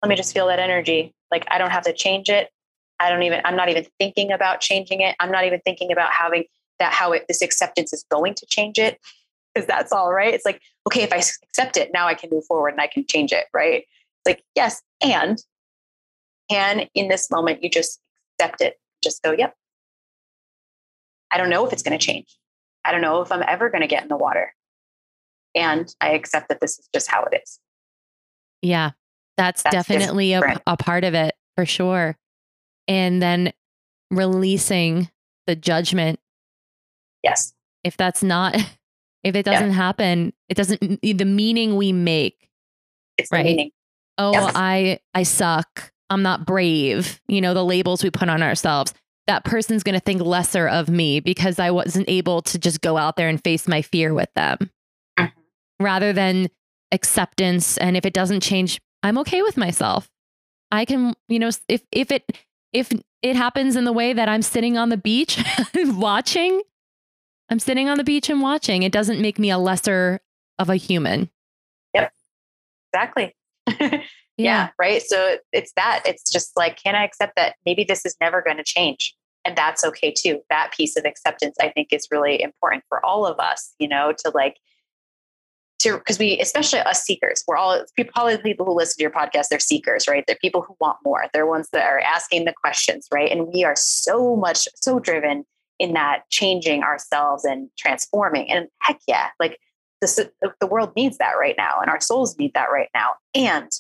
Let me just feel that energy. Like I don't have to change it. I don't even, I'm not even thinking about changing it. I'm not even thinking about having that, how it, this acceptance is going to change it. Cause that's all right. It's like, okay, if I accept it, now I can move forward and I can change it. Right. It's like, yes. And can in this moment, you just accept it. Just go, yep. I don't know if it's going to change. I don't know if I'm ever going to get in the water. And I accept that this is just how it is. Yeah. That's, that's definitely a, a part of it for sure. And then releasing the judgment. Yes. If that's not, if it doesn't yeah. happen, it doesn't, the meaning we make. It's right? Oh, yes. I, I suck. I'm not brave. You know, the labels we put on ourselves. That person's going to think lesser of me because I wasn't able to just go out there and face my fear with them mm-hmm. rather than acceptance. And if it doesn't change, I'm okay with myself. I can, you know, if, if it, if it happens in the way that I'm sitting on the beach watching, I'm sitting on the beach and watching. It doesn't make me a lesser of a human. Yep. Exactly. yeah. yeah. Right. So it's that. It's just like, can I accept that maybe this is never going to change? And that's okay too. That piece of acceptance, I think, is really important for all of us, you know, to like to because we especially us seekers we're all people probably the people who listen to your podcast they're seekers right? They're people who want more. They're ones that are asking the questions right? And we are so much so driven in that changing ourselves and transforming. And heck yeah like the, the world needs that right now and our souls need that right now. And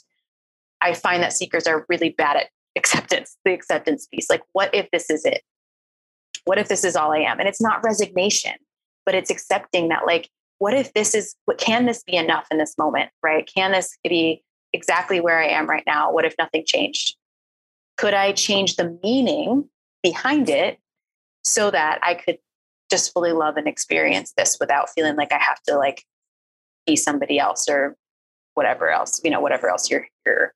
i find that seekers are really bad at acceptance the acceptance piece. Like what if this is it? What if this is all i am? And it's not resignation but it's accepting that like what if this is what can this be enough in this moment right? Can this be exactly where i am right now? What if nothing changed? Could i change the meaning behind it so that i could just fully love and experience this without feeling like i have to like be somebody else or whatever else you know whatever else you're you're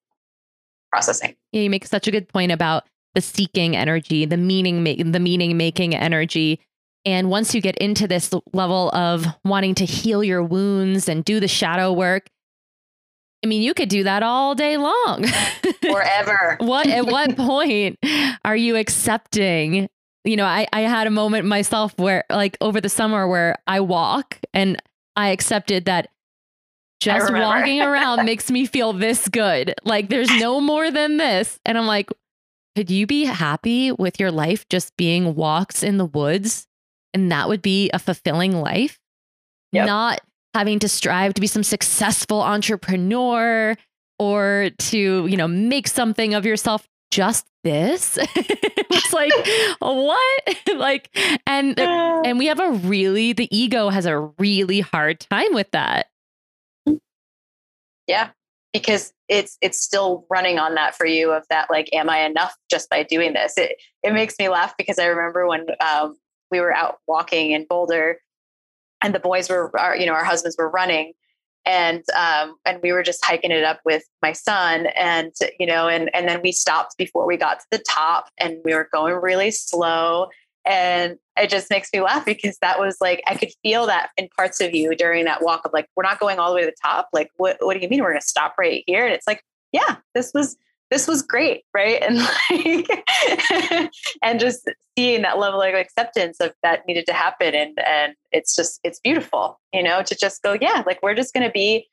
processing? Yeah you make such a good point about the seeking energy the meaning the meaning making energy and once you get into this level of wanting to heal your wounds and do the shadow work, I mean, you could do that all day long. Forever. what at what point are you accepting? You know, I, I had a moment myself where like over the summer where I walk and I accepted that just walking around makes me feel this good. Like there's no more than this. And I'm like, could you be happy with your life just being walks in the woods and that would be a fulfilling life. Yep. Not having to strive to be some successful entrepreneur or to, you know, make something of yourself just this. it's like, what? like, and and we have a really the ego has a really hard time with that. Yeah, because it's it's still running on that for you of that like, am I enough just by doing this? It it makes me laugh because I remember when um, we were out walking in Boulder and the boys were, our, you know, our husbands were running and um, and we were just hiking it up with my son and you know and and then we stopped before we got to the top and we were going really slow and it just makes me laugh because that was like i could feel that in parts of you during that walk of like we're not going all the way to the top like what, what do you mean we're going to stop right here? And it's like yeah this was this was great right? And like and just seeing that level of acceptance of that needed to happen. And and it's just it's beautiful you know to just go yeah like we're just going to be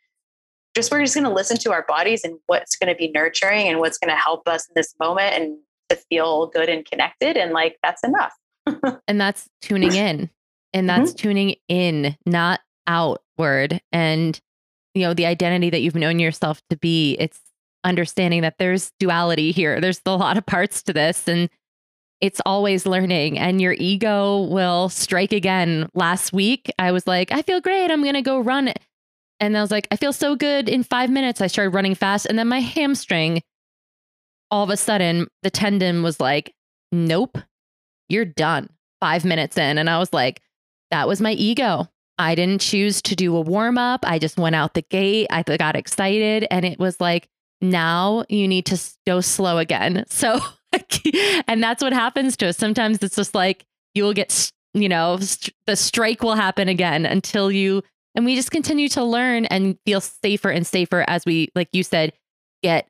just we're just going to listen to our bodies and what's going to be nurturing and what's going to help us in this moment and to feel good and connected. And like that's enough. And that's tuning in. And that's mm-hmm. tuning in not outward. And you know the identity that you've known yourself to be it's understanding that there's duality here. There's a lot of parts to this and it's always learning and your ego will strike again. Last week, I was like, I feel great. I'm going to go run. And I was like, I feel so good. In five minutes, I started running fast. And then my hamstring, all of a sudden, the tendon was like, nope, you're done. Five minutes in. And I was like, that was my ego. I didn't choose to do a warm up. I just went out the gate. I got excited. And it was like, now you need to go slow again. So, and that's what happens to us. Sometimes it's just like you will get, you know, st- the strike will happen again until you And we just continue to learn and feel safer and safer as we, like you said, get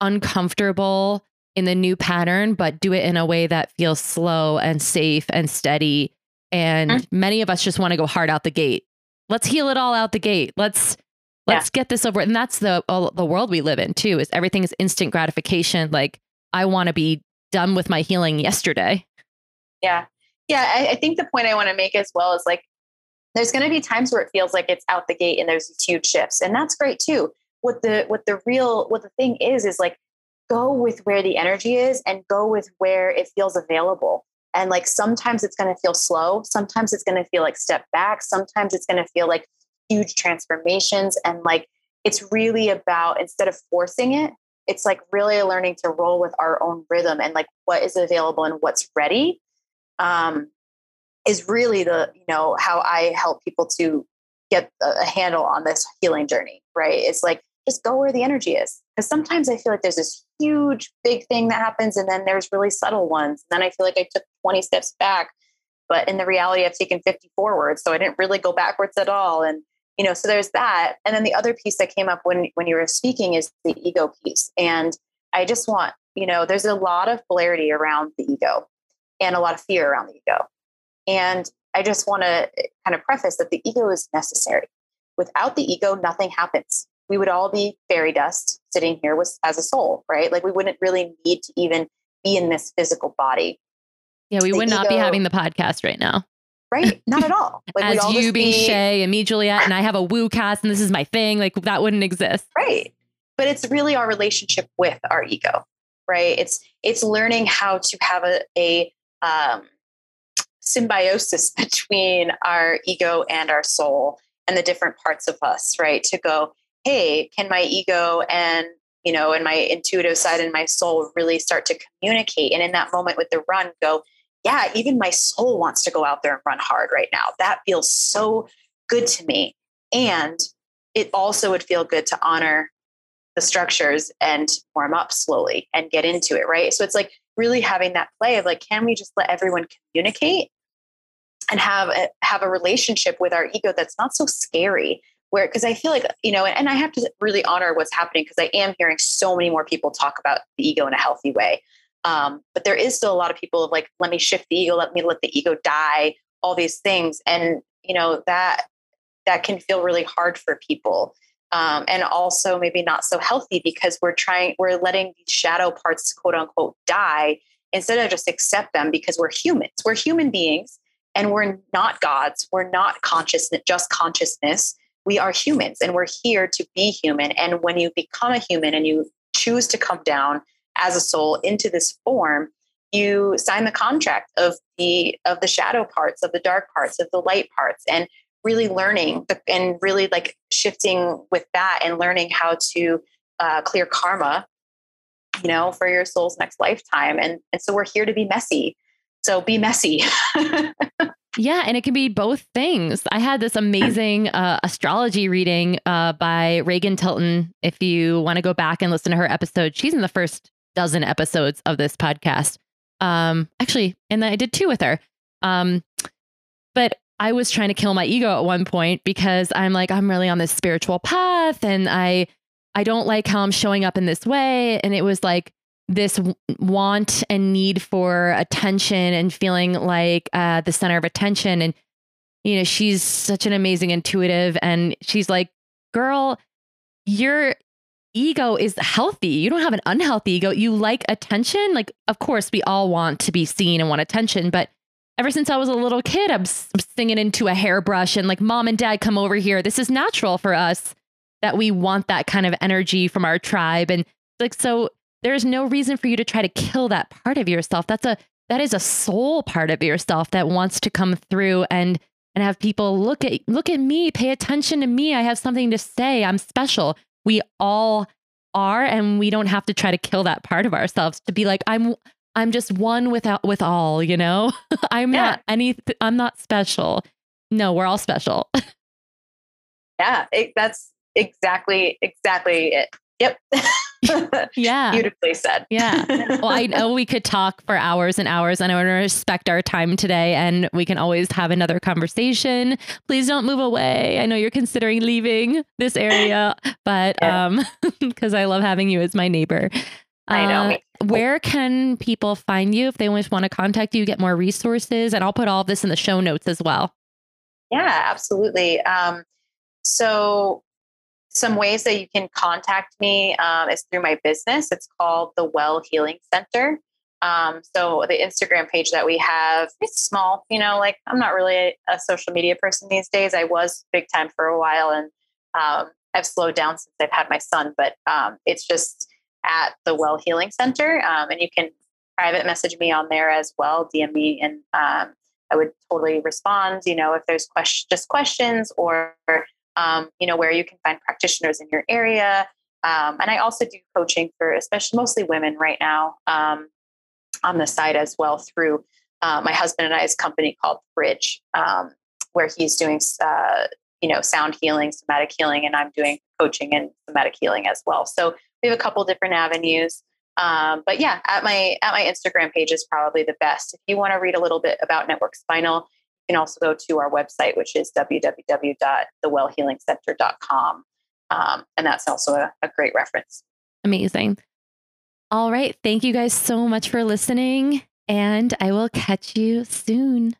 uncomfortable in the new pattern, but do it in a way that feels slow and safe and steady. And mm-hmm. many of us just want to go hard out the gate. Let's heal it all out the gate. Let's let's yeah. get this over. And that's the the world we live in too. Is everything is instant gratification. Like I want to be done with my healing yesterday. Yeah, yeah. I, I think the point I want to make as well is like there's going to be times where it feels like it's out the gate and there's these huge shifts, and that's great too. What the what the real what the thing is is like go with where the energy is and go with where it feels available. And like sometimes it's going to feel slow. Sometimes it's going to feel like step back. Sometimes it's going to feel like huge transformations. And like it's really about instead of forcing it, it's like really learning to roll with our own rhythm and like what is available and what's ready. Um, is really the you know how I help people to get a handle on this healing journey. Right? It's like just go where the energy is. Because sometimes I feel like there's this huge, big thing that happens, and then there's really subtle ones. And then I feel like I took 20 steps back, but in the reality, I've taken 50 forward. So I didn't really go backwards at all. And you know, so there's that. And then the other piece that came up when when you were speaking is the ego piece. And I just want, you know, there's a lot of polarity around the ego and a lot of fear around the ego. And I just want to kind of preface that the ego is necessary. Without the ego, nothing happens we would all be fairy dust sitting here with, as a soul, right? Like we wouldn't really need to even be in this physical body. Yeah, we the would ego, not be having the podcast right now. Right? Not at all. Like as you being be, Shea and me, Juliet, and I have a woo cast and this is my thing. Like that wouldn't exist. Right. But it's really our relationship with our ego, right? It's it's learning how to have a, a um, symbiosis between our ego and our soul and the different parts of us, right? To go, hey, can my ego and you know, and my intuitive side and my soul really start to communicate. And in that moment with the run, go, yeah, even my soul wants to go out there and run hard right now. That feels so good to me. And it also would feel good to honor the structures and warm up slowly and get into it. Right. So it's like really having that play of like, can we just let everyone communicate and have a, have a relationship with our ego that's not so scary where because I feel like you know, and I have to really honor what's happening because I am hearing so many more people talk about the ego in a healthy way. Um, but there is still a lot of people of like, let me shift the ego, let me let the ego die, all these things, and you know that that can feel really hard for people. Um, and also maybe not so healthy because we're trying we're letting these shadow parts quote unquote die instead of just accept them because we're humans we're human beings and we're not gods we're not consciousness just consciousness we are humans and we're here to be human. And when you become a human and you choose to come down as a soul into this form, you sign the contract of the of the shadow parts, of the dark parts, of the light parts, and really learning the, and really like shifting with that and learning how to uh, clear karma, you know, for your soul's next lifetime. And and so we're here to be messy. So be messy. Yeah, and it can be both things. I had this amazing uh, astrology reading uh, by Regan Tilton. If you want to go back and listen to her episode, she's in the first dozen episodes of this podcast. Um, actually, and then I did two with her. Um, but I was trying to kill my ego at one point because I'm like, I'm really on this spiritual path, and I I don't like how I'm showing up in this way. And it was like, this want and need for attention and feeling like uh, the center of attention. And, you know, she's such an amazing intuitive. And she's like, girl, your ego is healthy. You don't have an unhealthy ego. You like attention. Like, of course, we all want to be seen and want attention. But ever since I was a little kid, I'm singing into a hairbrush and like, mom and dad, come over here. This is natural for us that we want that kind of energy from our tribe. And like, so there is no reason for you to try to kill that part of yourself. That's a that is a soul part of yourself that wants to come through and and have people look at look at me, pay attention to me. I have something to say. I'm special. We all are and we don't have to try to kill that part of ourselves to be like I'm I'm just one without with all, you know? I'm yeah. not any I'm not special. No, we're all special. yeah, it, that's exactly exactly it Yep. yeah. Beautifully said. Yeah. Well, I know we could talk for hours and hours, and I want to respect our time today, and we can always have another conversation. Please don't move away. I know you're considering leaving this area, but yeah. um, because I love having you as my neighbor. I know. Uh, where can people find you if they want to contact you, get more resources? And I'll put all of this in the show notes as well. Yeah, absolutely. Um, so, some ways that you can contact me um, is through my business. It's called the Well Healing Center. Um, so the Instagram page that we have, it's small, you know, like I'm not really a, social media person these days. I was big time for a while and um, I've slowed down since I've had my son, but um, it's just at the Well Healing Center. Um, and you can private message me on there as well, DM me, and um, I would totally respond. You know, if there's question, just questions or, um, you know, where you can find practitioners in your area. Um, and I also do coaching for especially mostly women right now um, on the side as well through uh, my husband and I's company called Bridge, where he's doing uh, you know sound healing somatic healing and i'm doing coaching and somatic healing as well. So we have a couple different avenues. Um, but yeah at my at my instagram page is probably the best. If you want to read a little bit about network spinal can also go to our website which is www.thewellhealingcenter.com um, and that's also a, a great reference. Amazing. All right. Thank you guys so much for listening and i will catch you soon